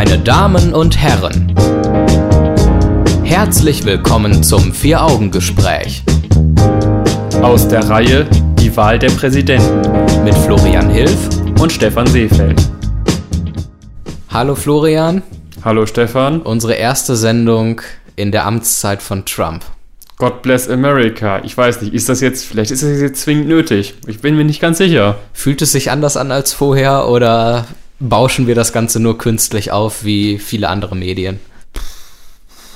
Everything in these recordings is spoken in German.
Meine Damen und Herren, herzlich willkommen zum Vier-Augen-Gespräch Aus der Reihe Die Wahl der Präsidenten mit Florian Hilf. und Stefan Seefeld. Hallo Florian, Hallo Stefan. unsere erste Sendung in der Amtszeit von Trump. God bless America. Ich weiß nicht, ist das jetzt, vielleicht ist das jetzt zwingend nötig. Ich bin mir nicht ganz sicher. Fühlt es sich anders an als vorher oder bauschen wir das Ganze nur künstlich auf wie viele andere Medien?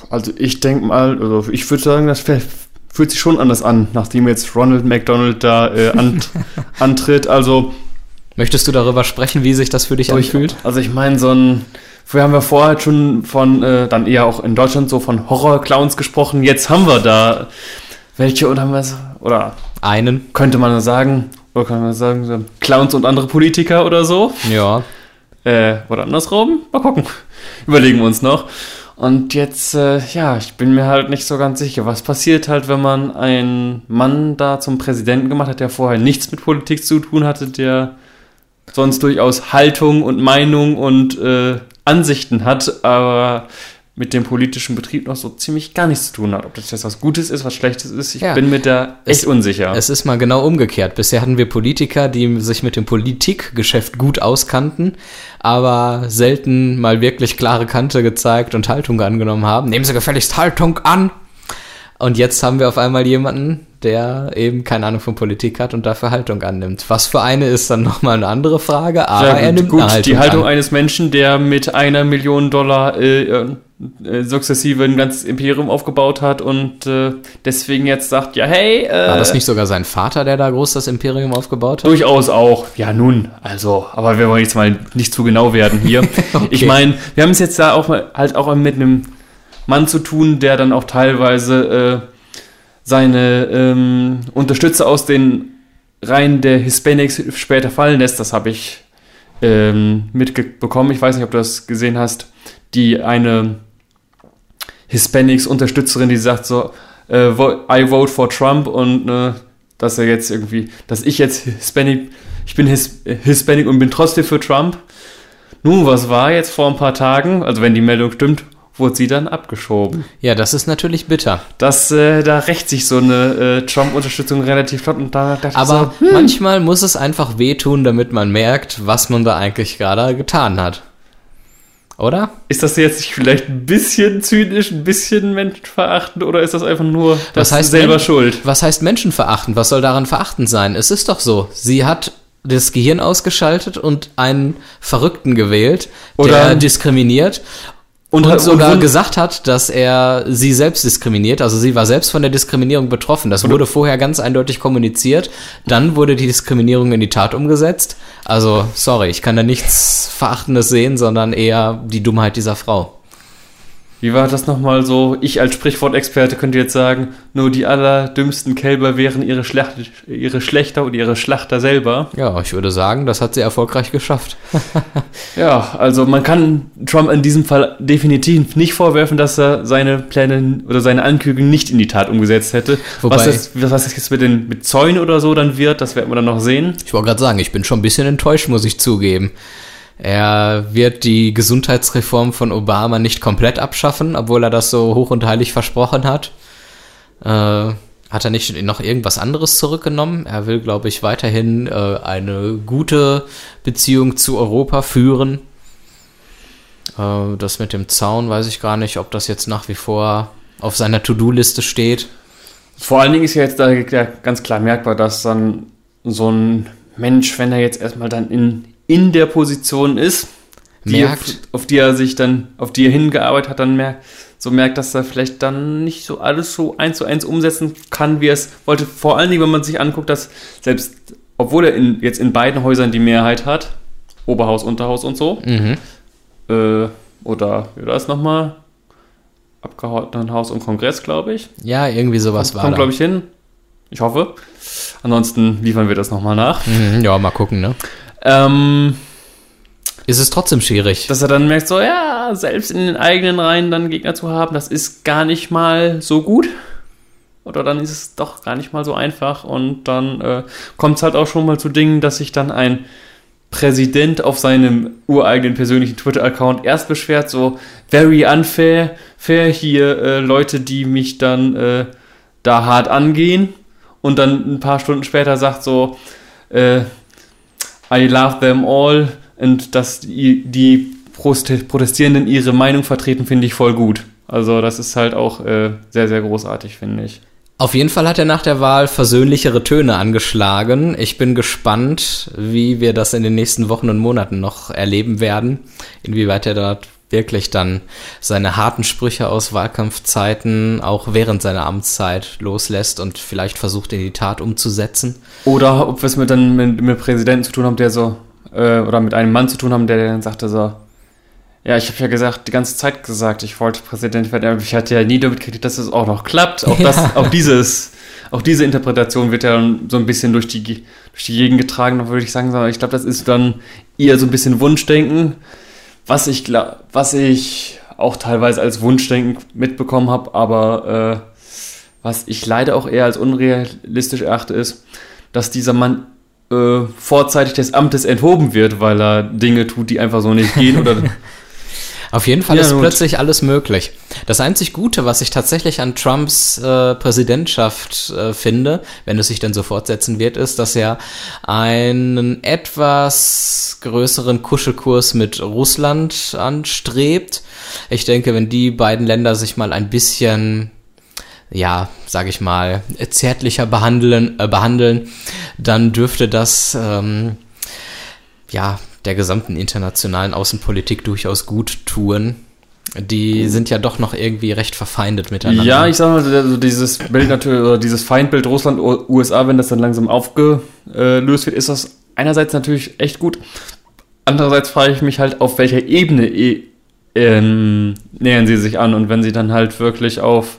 Also ich denke mal, also ich würde sagen, das fühlt sich schon anders an, nachdem jetzt Ronald McDonald da äh, an, antritt. Also Möchtest du darüber sprechen, wie sich das für dich anfühlt? Also ich meine, so ein. Wir haben ja vorher schon von, äh, dann eher auch in Deutschland so von Horror-Clowns gesprochen. Jetzt haben wir da welche haben wir so, oder Einen? könnte man sagen, oder kann man sagen, so Clowns und andere Politiker oder so. Ja. Äh, oder andersrum. Mal gucken. Überlegen wir uns noch. Und jetzt, äh, ja, ich bin mir halt nicht so ganz sicher. Was passiert halt, wenn man einen Mann da zum Präsidenten gemacht hat, der vorher nichts mit Politik zu tun hatte, der sonst durchaus Haltung und Meinung und äh, Ansichten hat, aber mit dem politischen Betrieb noch so ziemlich gar nichts zu tun hat. Ob das jetzt was Gutes ist, was Schlechtes ist, ich Ja. bin mir da echt Es- unsicher. Es ist mal genau umgekehrt. Bisher hatten wir Politiker, die sich mit dem Politikgeschäft gut auskannten, aber selten mal wirklich klare Kante gezeigt und Haltung angenommen haben. Nehmen Sie gefälligst Haltung an! Und jetzt haben wir auf einmal jemanden, der eben keine Ahnung von Politik hat und dafür Haltung annimmt. Was für eine ist dann nochmal eine andere Frage, aber Ja, er gut, nimmt gut eine Haltung die Haltung an. eines Menschen, der mit einer Million Dollar äh, äh, sukzessive ein ganzes Imperium aufgebaut hat und äh, deswegen jetzt sagt, ja, hey, äh, War das nicht sogar sein Vater, der da groß das Imperium aufgebaut hat? durchaus auch. Ja, nun, also, aber wir wollen jetzt mal nicht zu genau werden hier. Ich meine, wir haben es jetzt da auch mal, halt auch mit einem Mann zu tun, der dann auch teilweise äh, seine ähm, Unterstützer aus den Reihen der Hispanics später fallen lässt. Das habe ich ähm, mitbekommen. Ich weiß nicht, ob du das gesehen hast. Die eine Hispanics-Unterstützerin, die sagt so, äh, I vote for Trump und äh, dass er jetzt irgendwie, dass ich jetzt Hispanic, ich bin His, Hispanic und bin trotzdem für Trump. Nun, was war jetzt vor ein paar Tagen, also wenn die Meldung stimmt, wurde sie dann abgeschoben. Ja, das ist natürlich bitter. Das, äh, da rächt sich so eine äh, Trump-Unterstützung relativ flott und da dachte Aber ich so, manchmal muss es einfach wehtun, damit man merkt, was man da eigentlich gerade getan hat. Oder? ist das jetzt nicht vielleicht ein bisschen zynisch, ein bisschen menschenverachtend oder ist das einfach nur das heißt selber Men- schuld? Was heißt menschenverachtend? Was soll daran verachtend sein? Es ist doch so. Sie hat das Gehirn ausgeschaltet und einen Verrückten gewählt, Oder- der diskriminiert und, Und- sogar und- gesagt hat, dass er sie selbst diskriminiert. Also sie war selbst von der Diskriminierung betroffen. Das wurde vorher ganz eindeutig kommuniziert. Dann wurde die Diskriminierung in die Tat umgesetzt. Also, sorry, ich kann da nichts Verachtendes sehen, sondern eher die Dummheit dieser Frau. Wie war das nochmal so? Ich als Sprichwortexperte könnte jetzt sagen, nur die allerdümmsten Kälber wären ihre, Schlacht, ihre Schlechter und ihre Schlachter selber. Ja, ich würde sagen, das hat sie erfolgreich geschafft. Ja, also man kann Trump in diesem Fall definitiv nicht vorwerfen, dass er seine Pläne oder seine Ankündigungen nicht in die Tat umgesetzt hätte. Wobei- was, das, was das jetzt mit den mit Zäunen oder so dann wird, das werden wir dann noch sehen. Ich wollte gerade sagen, ich bin schon ein bisschen enttäuscht, muss ich zugeben. Er wird die Gesundheitsreform von Obama nicht komplett abschaffen, obwohl er das so hoch und heilig versprochen hat. Äh, hat er nicht noch irgendwas anderes zurückgenommen? Er will, glaube ich, weiterhin äh, eine gute Beziehung zu Europa führen. Äh, das mit dem Zaun weiß ich gar nicht, ob das jetzt nach wie vor auf seiner To-Do-Liste steht. Vor allen Dingen ist ja jetzt da ganz klar merkbar, dass dann so ein Mensch, wenn er jetzt erstmal dann in, in der Position ist, die er- Merkt. auf die er sich dann, auf die er hingearbeitet hat, dann merkt, so merkt, dass er vielleicht dann nicht so alles so eins zu eins umsetzen kann, wie er es wollte. Vor allen Dingen, wenn man sich anguckt, dass selbst, obwohl er in, jetzt in beiden Häusern die Mehrheit hat, Oberhaus, Unterhaus und so, Mhm. äh, oder wie war das nochmal? Abgeordnetenhaus und Kongress, glaube ich. Ja, irgendwie sowas war Kommt, glaube ich, hin. Ich hoffe. Ansonsten liefern wir das nochmal nach. Mhm, ja, mal gucken, ne? Ähm, Ist es trotzdem schwierig. dass er dann merkt, so, ja, selbst in den eigenen Reihen dann Gegner zu haben, das ist gar nicht mal so gut. Oder dann ist es doch gar nicht mal so einfach. Und dann äh, kommt es halt auch schon mal zu Dingen, dass sich dann ein Präsident auf seinem ureigenen persönlichen Twitter-Account erst beschwert, so very unfair, fair hier äh, Leute, die mich dann äh, da hart angehen und dann ein paar Stunden später sagt so, äh, I love them all und dass die, die Protestierenden ihre Meinung vertreten, finde ich voll gut. Also das ist halt auch äh, sehr, sehr großartig, finde ich. Auf jeden Fall hat er nach der Wahl versöhnlichere Töne angeschlagen. Ich bin gespannt, wie wir das in den nächsten Wochen und Monaten noch erleben werden, inwieweit er dort wirklich dann seine harten Sprüche aus Wahlkampfzeiten auch während seiner Amtszeit loslässt und vielleicht versucht in die Tat umzusetzen. Oder ob wir es mit dann mit, mit Präsidenten zu tun haben, der so, äh, oder mit einem Mann zu tun haben, der dann sagte so, ja, ich habe ja gesagt, die ganze Zeit gesagt, ich wollte Präsident werden, aber ich hatte ja nie damit gekriegt, dass es auch noch klappt. Auch, das, ja. auch dieses, auch diese Interpretation wird ja dann so ein bisschen durch die, durch die Gegend getragen, würde ich sagen, ich glaube, das ist dann eher so ein bisschen Wunschdenken was ich, was ich auch teilweise als Wunschdenken mitbekommen habe, aber äh, was ich leider auch eher als unrealistisch erachte, ist, dass dieser Mann äh, vorzeitig des Amtes enthoben wird, weil er Dinge tut, die einfach so nicht gehen oder Auf jeden Fall ja, ist gut. plötzlich alles möglich. Das einzig Gute, was ich tatsächlich an Trumps äh, Präsidentschaft äh, finde, wenn es sich denn so fortsetzen wird, ist, dass er einen etwas größeren Kuschelkurs mit Russland anstrebt. Ich denke, wenn die beiden Länder sich mal ein bisschen ja, sage ich mal, zärtlicher behandeln, äh, behandeln, dann dürfte das ähm, ja der gesamten internationalen Außenpolitik durchaus gut tun. Die sind ja doch noch irgendwie recht verfeindet miteinander. Ja, ich sag mal, also dieses Bild natürlich, oder dieses Feindbild Russland, USA, wenn das dann langsam aufgelöst wird, ist das einerseits natürlich echt gut. Andererseits frage ich mich halt, auf welcher Ebene e ähm, nähern sie sich an und wenn sie dann halt wirklich auf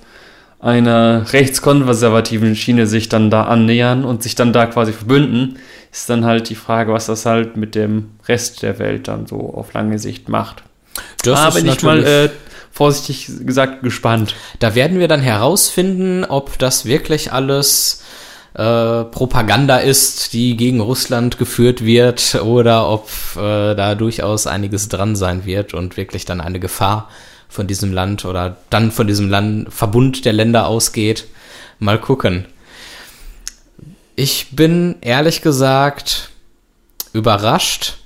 einer rechtskonservativen Schiene sich dann da annähern und sich dann da quasi verbünden, ist dann halt die Frage, was das halt mit dem Rest der Welt dann so auf lange Sicht macht. Das da bin ich mal äh, vorsichtig gesagt gespannt. Da werden wir dann herausfinden, ob das wirklich alles äh, Propaganda ist, die gegen Russland geführt wird, oder ob äh, da durchaus einiges dran sein wird und wirklich dann eine Gefahr von diesem Land oder dann von diesem Land Verbund der Länder ausgeht. Mal gucken. Ich bin ehrlich gesagt überrascht,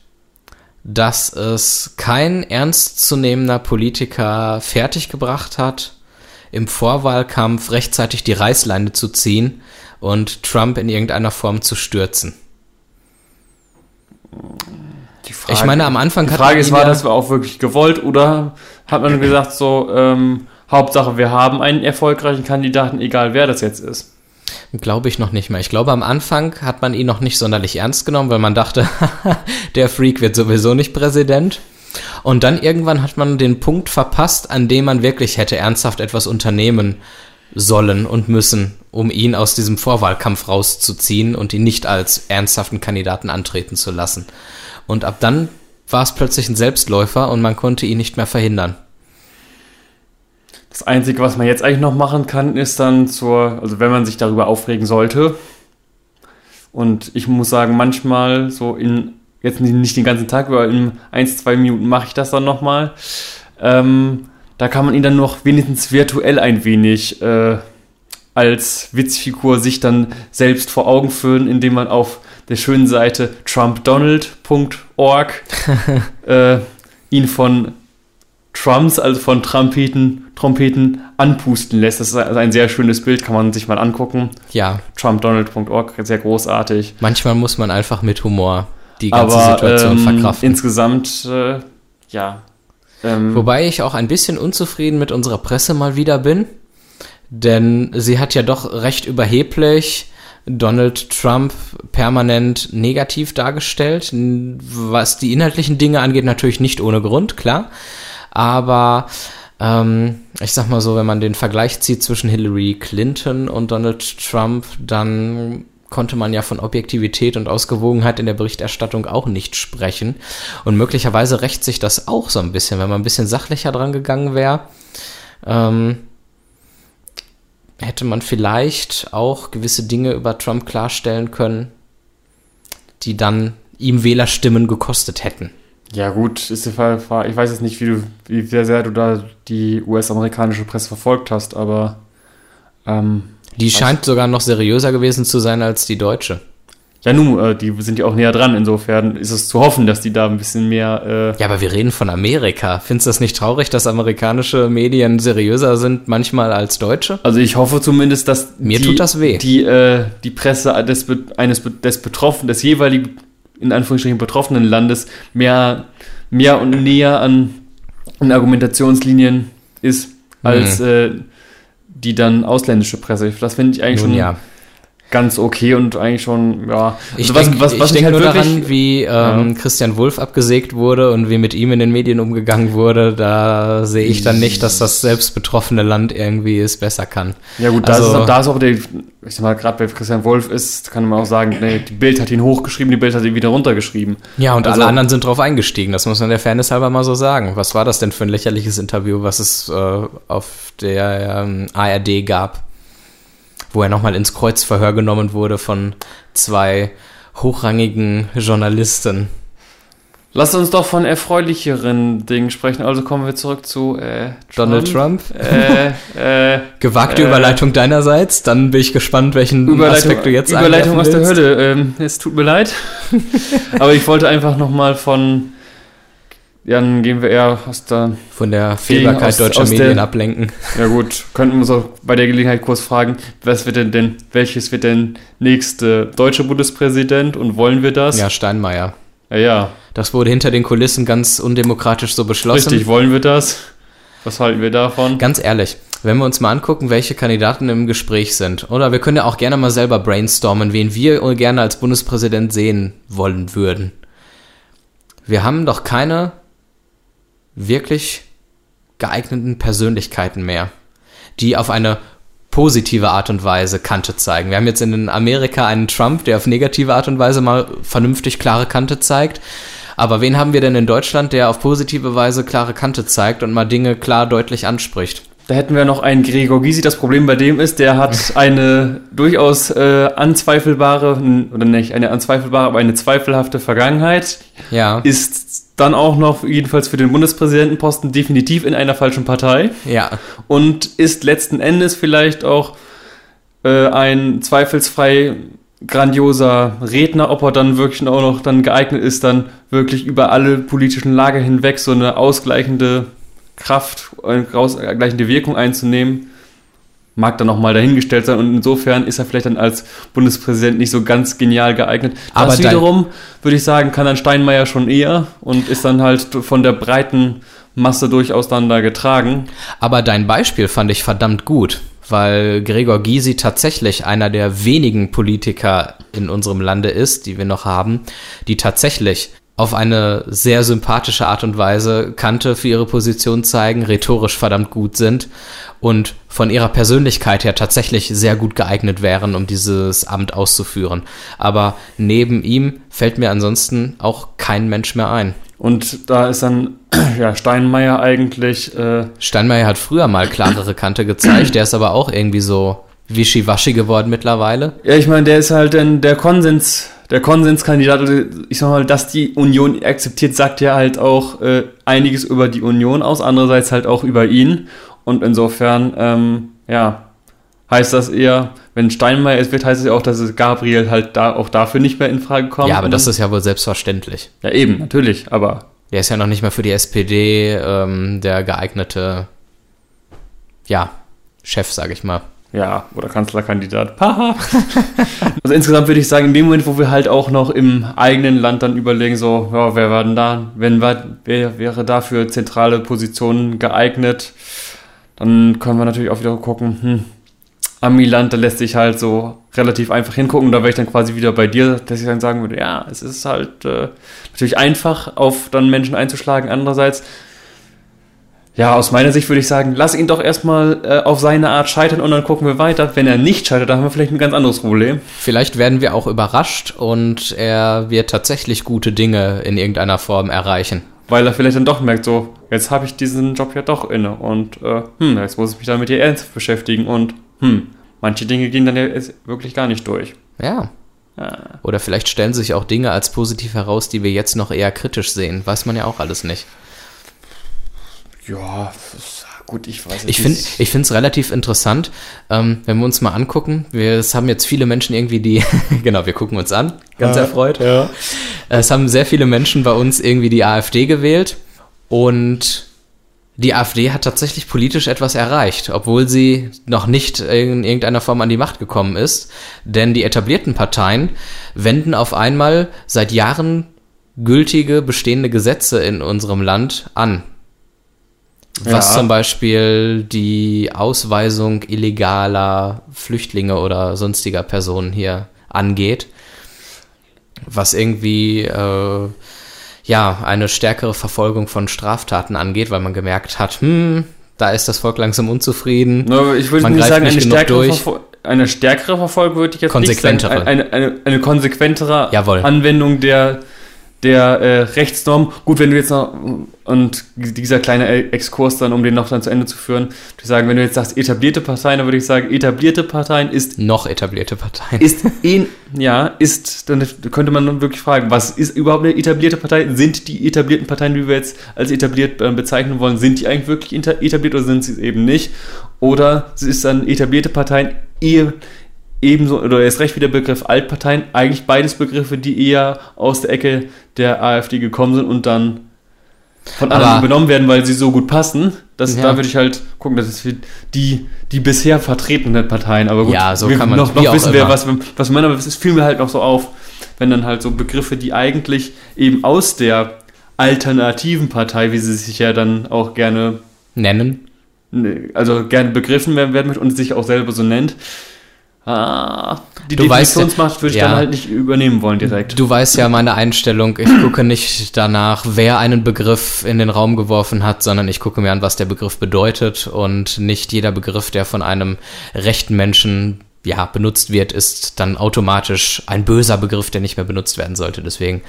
dass es kein ernstzunehmender Politiker fertiggebracht hat, im Vorwahlkampf rechtzeitig die Reißleine zu ziehen und Trump in irgendeiner Form zu stürzen. Frage, ich meine, am Anfang die Frage ist, war das auch wirklich gewollt oder hat man gesagt so, ähm, Hauptsache wir haben einen erfolgreichen Kandidaten, egal wer das jetzt ist? Glaube ich noch nicht mehr. Ich glaube, am Anfang hat man ihn noch nicht sonderlich ernst genommen, weil man dachte, der Freak wird sowieso nicht Präsident. Und dann irgendwann hat man den Punkt verpasst, an dem man wirklich hätte ernsthaft etwas unternehmen sollen und müssen, um ihn aus diesem Vorwahlkampf rauszuziehen und ihn nicht als ernsthaften Kandidaten antreten zu lassen. Und ab dann war es plötzlich ein Selbstläufer und man konnte ihn nicht mehr verhindern. Das Einzige, was man jetzt eigentlich noch machen kann, ist dann zur, also wenn man sich darüber aufregen sollte. Und ich muss sagen, manchmal so in, jetzt nicht den ganzen Tag, aber in ein, zwei Minuten mache ich das dann nochmal. Ähm, da kann man ihn dann noch wenigstens virtuell ein wenig äh, als Witzfigur sich dann selbst vor Augen führen, indem man auf der schönen Seite trumpdonald.org äh, ihn von Trumps, also von Trompeten, Trompeten anpusten lässt. Das ist also ein sehr schönes Bild, kann man sich mal angucken. Ja. Trumpdonald.org, sehr großartig. Manchmal muss man einfach mit Humor die ganze Aber, Situation ähm, verkraften. Insgesamt, äh, ja. Ähm, Wobei ich auch ein bisschen unzufrieden mit unserer Presse mal wieder bin, denn sie hat ja doch recht überheblich Donald Trump permanent negativ dargestellt, was die inhaltlichen Dinge angeht, natürlich nicht ohne Grund, klar. Aber ähm, ich sag mal so, wenn man den Vergleich zieht zwischen Hillary Clinton und Donald Trump, dann konnte man ja von Objektivität und Ausgewogenheit in der Berichterstattung auch nicht sprechen. Und möglicherweise rächt sich das auch so ein bisschen, wenn man ein bisschen sachlicher dran gegangen wäre. Ähm, hätte man vielleicht auch gewisse Dinge über Trump klarstellen können, die dann ihm Wählerstimmen gekostet hätten. Ja, gut, ist der Fall. Ich weiß jetzt nicht, wie, du, wie sehr, sehr du da die US-amerikanische Presse verfolgt hast, aber. Ähm, die scheint sogar noch seriöser gewesen zu sein als die deutsche. Ja, nun, äh, die sind ja auch näher dran. Insofern ist es zu hoffen, dass die da ein bisschen mehr. Äh ja, aber wir reden von Amerika. Findest du das nicht traurig, dass amerikanische Medien seriöser sind manchmal als deutsche? Also ich hoffe zumindest, dass mir die, tut das weh. Die, äh, die Presse des, eines des Betroffenen, des jeweiligen in Anführungsstrichen betroffenen Landes mehr, mehr und näher an, an Argumentationslinien ist als mhm. äh, die dann ausländische Presse. Das finde ich eigentlich Nun, schon. Ja ganz okay und eigentlich schon, ja. Also ich was, denk, was, was ich denke halt nur daran, wie ähm, ja. Christian Wulff abgesägt wurde und wie mit ihm in den Medien umgegangen wurde. Da sehe ich dann nicht, dass das selbst betroffene Land irgendwie es besser kann. Ja gut, also, da, ist, da ist auch der, ich sag mal, gerade bei Christian Wolf ist, kann man auch sagen, nee, die Bild hat ihn hochgeschrieben, die Bild hat ihn wieder runtergeschrieben. Ja, und also, alle anderen sind drauf eingestiegen, das muss man der Fairness halber mal so sagen. Was war das denn für ein lächerliches Interview, was es äh, auf der ähm, ARD gab? Wo er nochmal ins Kreuzverhör genommen wurde von zwei hochrangigen Journalisten. Lass uns doch von erfreulicheren Dingen sprechen. Also kommen wir zurück zu äh, Trump. Donald Trump. Äh, äh, Gewagte äh, Überleitung deinerseits. Dann bin ich gespannt, welchen Aspekt du jetzt Überleitung aus der Hölle. Ähm, es tut mir leid. Aber ich wollte einfach nochmal von dann gehen wir eher aus der von der Fehlbarkeit aus, deutscher aus Medien der, ablenken. Ja gut, könnten wir uns auch bei der Gelegenheit kurz fragen, was wird denn, denn welches wird denn nächste deutsche Bundespräsident und wollen wir das? Ja, Steinmeier. Ja, ja. Das wurde hinter den Kulissen ganz undemokratisch so beschlossen. Richtig, wollen wir das? Was halten wir davon? Ganz ehrlich, wenn wir uns mal angucken, welche Kandidaten im Gespräch sind, oder wir können ja auch gerne mal selber brainstormen, wen wir gerne als Bundespräsident sehen wollen würden. Wir haben doch keine wirklich geeigneten Persönlichkeiten mehr, die auf eine positive Art und Weise Kante zeigen. Wir haben jetzt in Amerika einen Trump, der auf negative Art und Weise mal vernünftig klare Kante zeigt. Aber wen haben wir denn in Deutschland, der auf positive Weise klare Kante zeigt und mal Dinge klar deutlich anspricht? Da hätten wir noch einen Gregor Gysi. Das Problem bei dem ist, der hat eine durchaus äh, anzweifelbare, oder nicht, eine anzweifelbare, aber eine zweifelhafte Vergangenheit. Ja. Ist dann auch noch, jedenfalls für den Bundespräsidentenposten, definitiv in einer falschen Partei. Ja. Und ist letzten Endes vielleicht auch äh, ein zweifelsfrei grandioser Redner, ob er dann wirklich auch noch dann geeignet ist, dann wirklich über alle politischen Lager hinweg so eine ausgleichende Kraft, eine gleichende Wirkung einzunehmen, mag dann nochmal dahingestellt sein und insofern ist er vielleicht dann als Bundespräsident nicht so ganz genial geeignet. Das Aber wiederum, würde ich sagen, kann dann Steinmeier schon eher und ist dann halt von der breiten Masse durchaus dann da getragen. Aber dein Beispiel fand ich verdammt gut, weil Gregor Gysi tatsächlich einer der wenigen Politiker in unserem Lande ist, die wir noch haben, die tatsächlich auf eine sehr sympathische Art und Weise Kante für ihre Position zeigen, rhetorisch verdammt gut sind und von ihrer Persönlichkeit her tatsächlich sehr gut geeignet wären, um dieses Amt auszuführen. Aber neben ihm fällt mir ansonsten auch kein Mensch mehr ein. Und da ist dann ja, Steinmeier eigentlich. Äh Steinmeier hat früher mal klarere Kante gezeigt, der ist aber auch irgendwie so wischiwaschi geworden mittlerweile. Ja, ich meine, der ist halt dann der Konsens der Konsenskandidat, ich sag mal, dass die Union akzeptiert, sagt ja halt auch äh, einiges über die Union aus, andererseits halt auch über ihn. Und insofern, ähm, ja, heißt das eher, wenn Steinmeier es wird, heißt es ja auch, dass Gabriel halt da auch dafür nicht mehr in Frage kommt. Ja, aber das ist ja wohl selbstverständlich. Ja, eben, natürlich, aber. Der ist ja noch nicht mal für die SPD ähm, der geeignete, ja, Chef, sag ich mal ja, oder Kanzlerkandidat. also insgesamt würde ich sagen, in dem Moment, wo wir halt auch noch im eigenen Land dann überlegen, so, ja, wer war denn da, wenn wer wäre da für zentrale Positionen geeignet, dann können wir natürlich auch wieder gucken, hm, Amiland, da lässt sich halt so relativ einfach hingucken. Da wäre ich dann quasi wieder bei dir, dass ich dann sagen würde, ja, es ist halt äh, natürlich einfach, auf dann Menschen einzuschlagen. Andererseits ja, aus meiner Sicht würde ich sagen, lass ihn doch erstmal äh, auf seine Art scheitern und dann gucken wir weiter. Wenn er nicht scheitert, dann haben wir vielleicht ein ganz anderes Problem. Vielleicht werden wir auch überrascht und er wird tatsächlich gute Dinge in irgendeiner Form erreichen. Weil er vielleicht dann doch merkt, so, jetzt habe ich diesen Job ja doch inne und äh, hm, jetzt muss ich mich damit hier ernst beschäftigen und hm, manche Dinge gehen dann ja wirklich gar nicht durch. Ja. Ja. Oder vielleicht stellen sich auch Dinge als positiv heraus, die wir jetzt noch eher kritisch sehen. Weiß man ja auch alles nicht. Ja, gut, ich weiß nicht. Ich finde ich finde es relativ interessant, ähm, wenn wir uns mal angucken. Wir, es haben jetzt viele Menschen irgendwie die, genau, wir gucken uns an, ganz ja, erfreut. Ja. Es haben sehr viele Menschen bei uns irgendwie die AfD gewählt und die AfD hat tatsächlich politisch etwas erreicht, obwohl sie noch nicht in irgendeiner Form an die Macht gekommen ist. Denn die etablierten Parteien wenden auf einmal seit Jahren gültige bestehende Gesetze in unserem Land an. Was ja. zum Beispiel die Ausweisung illegaler Flüchtlinge oder sonstiger Personen hier angeht. Was irgendwie äh, ja eine stärkere Verfolgung von Straftaten angeht, weil man gemerkt hat, hm, da ist das Volk langsam unzufrieden. No, ich würde nicht sagen, nicht eine, stärkere eine stärkere Verfolgung würde ich jetzt konsequentere. nicht sagen. Eine, eine, eine konsequentere Jawohl. Anwendung der der äh, Rechtsnorm. Gut, wenn du jetzt noch, und dieser kleine Exkurs dann, um den noch dann zu Ende zu führen, zu sagen, wenn du jetzt sagst etablierte Parteien, dann würde ich sagen, etablierte Parteien ist... Noch etablierte Parteien. Ist, in, ja, ist, dann könnte man wirklich fragen, was ist überhaupt eine etablierte Partei? Sind die etablierten Parteien, die wir jetzt als etabliert äh, bezeichnen wollen, sind die eigentlich wirklich etabliert oder sind sie es eben nicht? Oder ist dann etablierte Parteien eher ebenso, oder erst recht wie der Begriff Altparteien, eigentlich beides Begriffe, die eher aus der Ecke der AfD gekommen sind und dann von anderen übernommen werden, weil sie so gut passen. Das, ja. Da würde ich halt gucken, das ist die, die bisher vertretenen Parteien. Aber gut, ja, so kann man noch, noch wissen wir, was, was man, aber es fiel mir halt noch so auf, wenn dann halt so Begriffe, die eigentlich eben aus der alternativen Partei, wie sie sich ja dann auch gerne nennen, also gerne begriffen werden, werden und sich auch selber so nennt, Ah, die du Definitionsmacht weißt, würde ich ja, dann halt nicht übernehmen wollen direkt. Du weißt ja meine Einstellung. Ich gucke nicht danach, wer einen Begriff in den Raum geworfen hat, sondern ich gucke mir an, was der Begriff bedeutet. Und nicht jeder Begriff, der von einem rechten Menschen ja, benutzt wird, ist dann automatisch ein böser Begriff, der nicht mehr benutzt werden sollte. Deswegen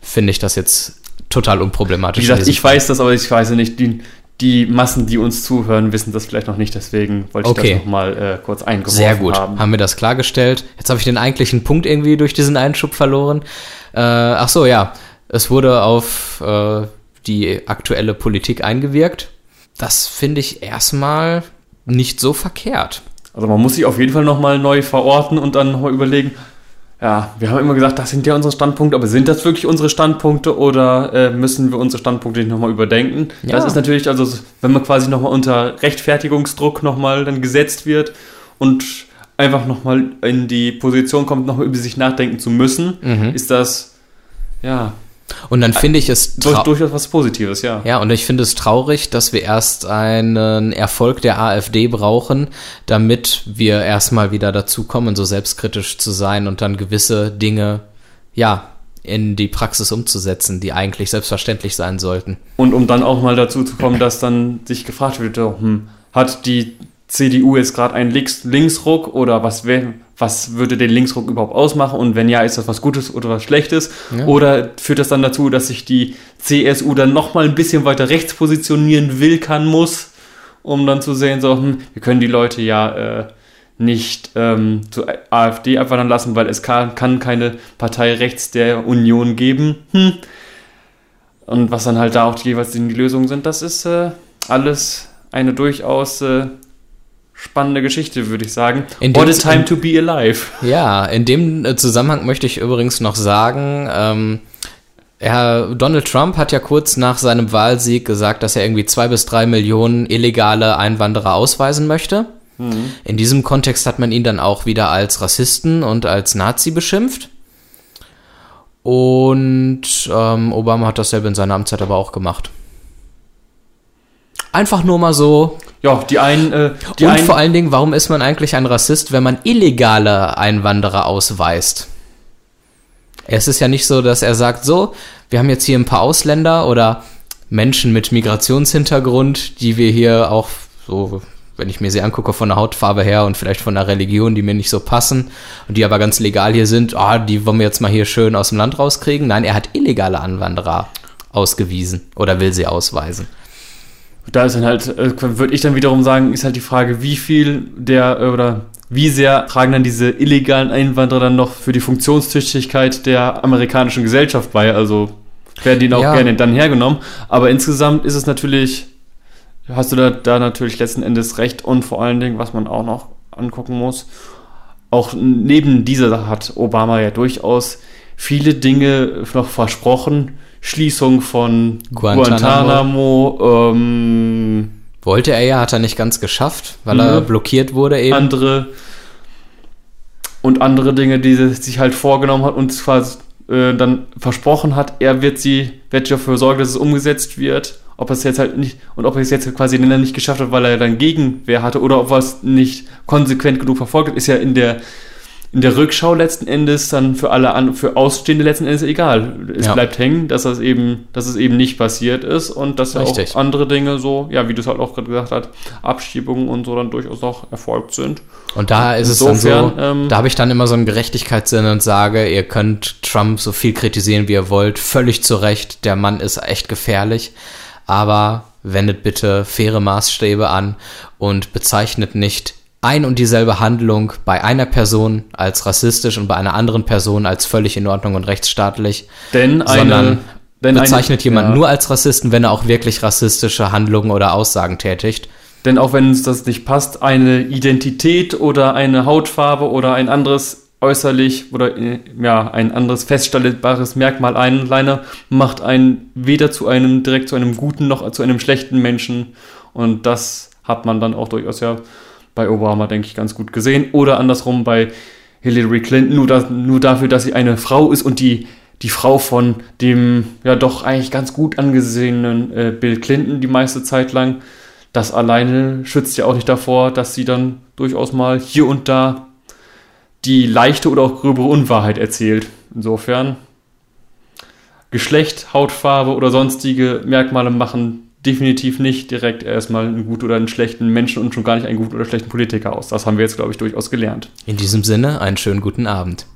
finde ich das jetzt total unproblematisch. Wie gesagt, ich weiß das, aber ich weiß nicht, die, die Massen, die uns zuhören, wissen das vielleicht noch nicht. Deswegen wollte ich okay. das nochmal äh, kurz eingeworfen Sehr gut, haben. haben wir das klargestellt. Jetzt habe ich den eigentlichen Punkt irgendwie durch diesen Einschub verloren. Äh, ach so, ja. Es wurde auf äh, die aktuelle Politik eingewirkt. Das finde ich erstmal nicht so verkehrt. Also man muss sich auf jeden Fall nochmal neu verorten und dann nochmal überlegen, ja, wir haben immer gesagt, das sind ja unsere Standpunkte, aber sind das wirklich unsere Standpunkte oder äh, müssen wir unsere Standpunkte nicht nochmal überdenken? Ja. Das ist natürlich, also wenn man quasi nochmal unter Rechtfertigungsdruck nochmal dann gesetzt wird und einfach nochmal in die Position kommt, nochmal über sich nachdenken zu müssen, mhm. ist das, ja, und dann finde ich es Durch, durchaus was Positives, ja. Ja, und ich finde es traurig, dass wir erst einen Erfolg der AfD brauchen, damit wir erstmal wieder dazu kommen, so selbstkritisch zu sein und dann gewisse Dinge, ja, in die Praxis umzusetzen, die eigentlich selbstverständlich sein sollten. Und um dann auch mal dazu zu kommen, dass dann sich gefragt wird, hm, hat die CDU jetzt gerade einen Links Linksruck oder was, was würde den Linksruck überhaupt ausmachen und wenn ja, ist das was Gutes oder was Schlechtes? Ja. Oder führt das dann dazu, dass sich die CSU dann nochmal ein bisschen weiter rechts positionieren will, kann, muss, um dann zu sehen, so, hm, wir können die Leute ja äh, nicht ähm, zur AfD abwandern lassen, weil es kann, kann, keine Partei rechts der Union geben. Hm. Und was dann halt da auch jeweils die Lösungen sind, das ist äh, alles eine durchaus äh, spannende Geschichte, würde ich sagen. In What a time to be alive. Ja, in dem äh, Zusammenhang möchte ich übrigens noch sagen, ähm, Herr Donald Trump hat ja kurz nach seinem Wahlsieg gesagt, dass er irgendwie zwei bis drei Millionen illegale Einwanderer ausweisen möchte. Mhm. In diesem Kontext hat man ihn dann auch wieder als Rassisten und als Nazi beschimpft. Und ähm, Obama hat dasselbe in seiner Amtszeit aber auch gemacht. Einfach nur mal so ja, die einen. Äh, die Und einen vor allen Dingen, warum ist man eigentlich ein Rassist, wenn man illegale Einwanderer ausweist? Es ist ja nicht so, dass er sagt, so, wir haben jetzt hier ein paar Ausländer oder Menschen mit Migrationshintergrund, die wir hier auch so, wenn ich mir sie angucke, von der Hautfarbe her und vielleicht von der Religion, die mir nicht so passen und die aber ganz legal hier sind, ah, die wollen wir jetzt mal hier schön aus dem Land rauskriegen. Nein, er hat illegale Anwanderer ausgewiesen oder will sie ausweisen da ist dann halt, äh, würde ich dann wiederum sagen, ist halt die Frage, wie viel der äh, oder wie sehr tragen dann diese illegalen Einwanderer dann noch für die Funktionstüchtigkeit der amerikanischen Gesellschaft bei? Also werden die auch ja. gerne dann hergenommen. Aber insgesamt ist es natürlich, hast du da, da natürlich letzten Endes recht und vor allen Dingen, was man auch noch angucken muss, auch neben dieser Sache hat Obama ja durchaus viele Dinge noch versprochen. Schließung von Guantanamo, Guantanamo ähm, wollte er ja, hat er nicht ganz geschafft, weil er mhm. blockiert wurde eben. Andere und andere Dinge, die er sich halt vorgenommen hat und quasi äh, dann versprochen hat, er wird sie, wird dafür sorgen, dass es umgesetzt wird. Ob er es jetzt halt nicht, und ob er es jetzt quasi nicht geschafft hat, weil er dann Gegenwehr hatte, oder ob er es nicht konsequent genug verfolgt hat, ist ja in der in der Rückschau letzten Endes dann für alle an, für Ausstehende letzten Endes egal. Es ja. bleibt hängen, dass das eben, dass es eben nicht passiert ist und dass ja auch andere Dinge so, ja, wie du es halt auch gerade gesagt hast, Abschiebungen und so dann durchaus noch erfolgt sind. Und da ist Insofern, es dann so, ähm, da habe ich dann immer so einen Gerechtigkeitssinn und sage, ihr könnt Trump so viel kritisieren, wie ihr wollt, völlig zu Recht, der Mann ist echt gefährlich, aber wendet bitte faire Maßstäbe an und bezeichnet nicht ein und dieselbe Handlung bei einer Person als rassistisch und bei einer anderen Person als völlig in Ordnung und rechtsstaatlich. Denn eine, sondern denn bezeichnet eine, jemand ja. nur als Rassisten, wenn er auch wirklich rassistische Handlungen oder Aussagen tätigt. Denn auch wenn es das nicht passt, eine Identität oder eine Hautfarbe oder ein anderes äußerlich oder ja, ein anderes feststellbares Merkmal einleiner macht einen weder zu einem direkt zu einem guten noch zu einem schlechten Menschen und das hat man dann auch durchaus ja bei Obama, denke ich, ganz gut gesehen. Oder andersrum bei Hillary Clinton, nur, das, nur dafür, dass sie eine Frau ist und die, die Frau von dem ja doch eigentlich ganz gut angesehenen äh, Bill Clinton die meiste Zeit lang. Das alleine schützt ja auch nicht davor, dass sie dann durchaus mal hier und da die leichte oder auch gröbere Unwahrheit erzählt. Insofern Geschlecht, Hautfarbe oder sonstige Merkmale machen definitiv nicht direkt erstmal einen guten oder einen schlechten Menschen und schon gar nicht einen guten oder schlechten Politiker aus. Das haben wir jetzt, glaube ich, durchaus gelernt. In diesem Sinne, einen schönen guten Abend.